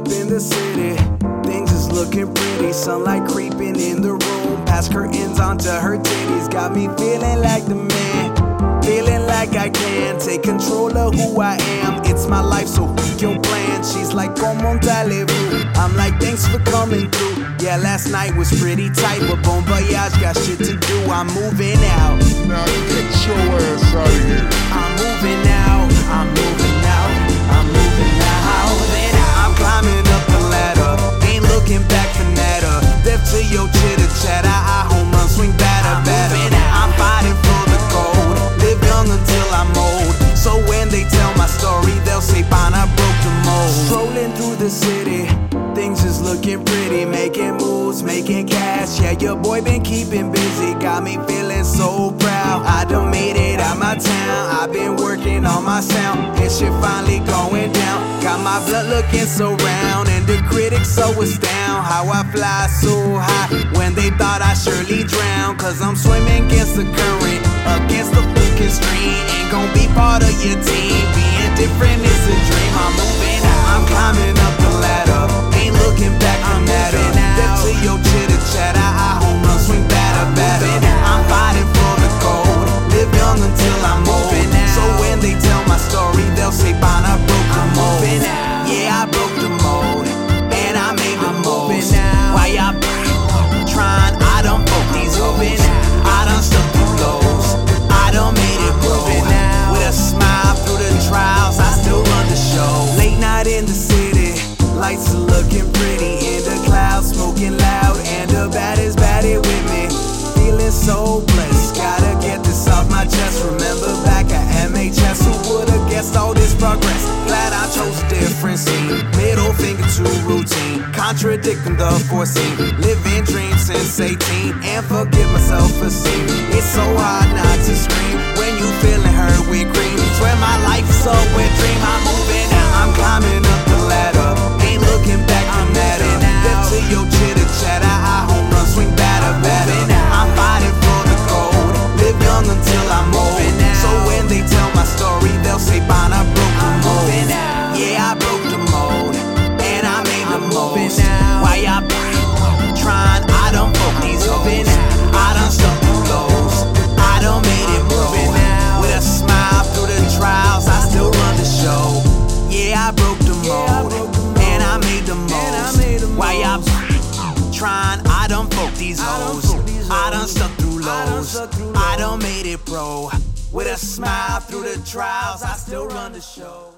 up in the city. Things is looking pretty, sunlight creeping in the room. Past curtains onto her titties, got me feeling like the man. Feeling like I can take control of who I am. It's my life, so pick your plan. She's like, Como talez-vous? I'm like, thanks for coming through. Yeah, last night was pretty tight, but Bon Voyage got shit to do. I'm moving out. Now get your ass out of here. I'm moving out. I'm moving Your chitter chatter. I home run, swing batter, batter. I'm fighting for the gold. Live young until I'm old. So when they tell my story, they'll say, Fine, I broke the mold. Strolling through the city. Things is looking pretty, making moves, making cash. Yeah, your boy been keeping busy, got me feeling so proud. I done made it out my town. I've been working on my sound, and shit finally going down. Got my blood looking so round, and the critics so astound. How I fly so high when they thought I surely drown. Cause I'm swimming against the current, against the fucking stream. Ain't gon' be part of your team. Being different is a dream. I'm moving. I'm climbing up lights looking pretty. In the clouds, smoking loud, and the bad baddest baddie with me. Feeling so blessed, gotta get this off my chest. Remember back at MHS, who would've guessed all this progress? Glad I chose a different scene. Middle finger to routine, contradicting the foreseen. Living dreams since 18, and forgive my self-esteem. It's so hard not to scream I done broke these hoes. I done stuck through lows. I done made it, bro. With a smile through the trials, I still run the show.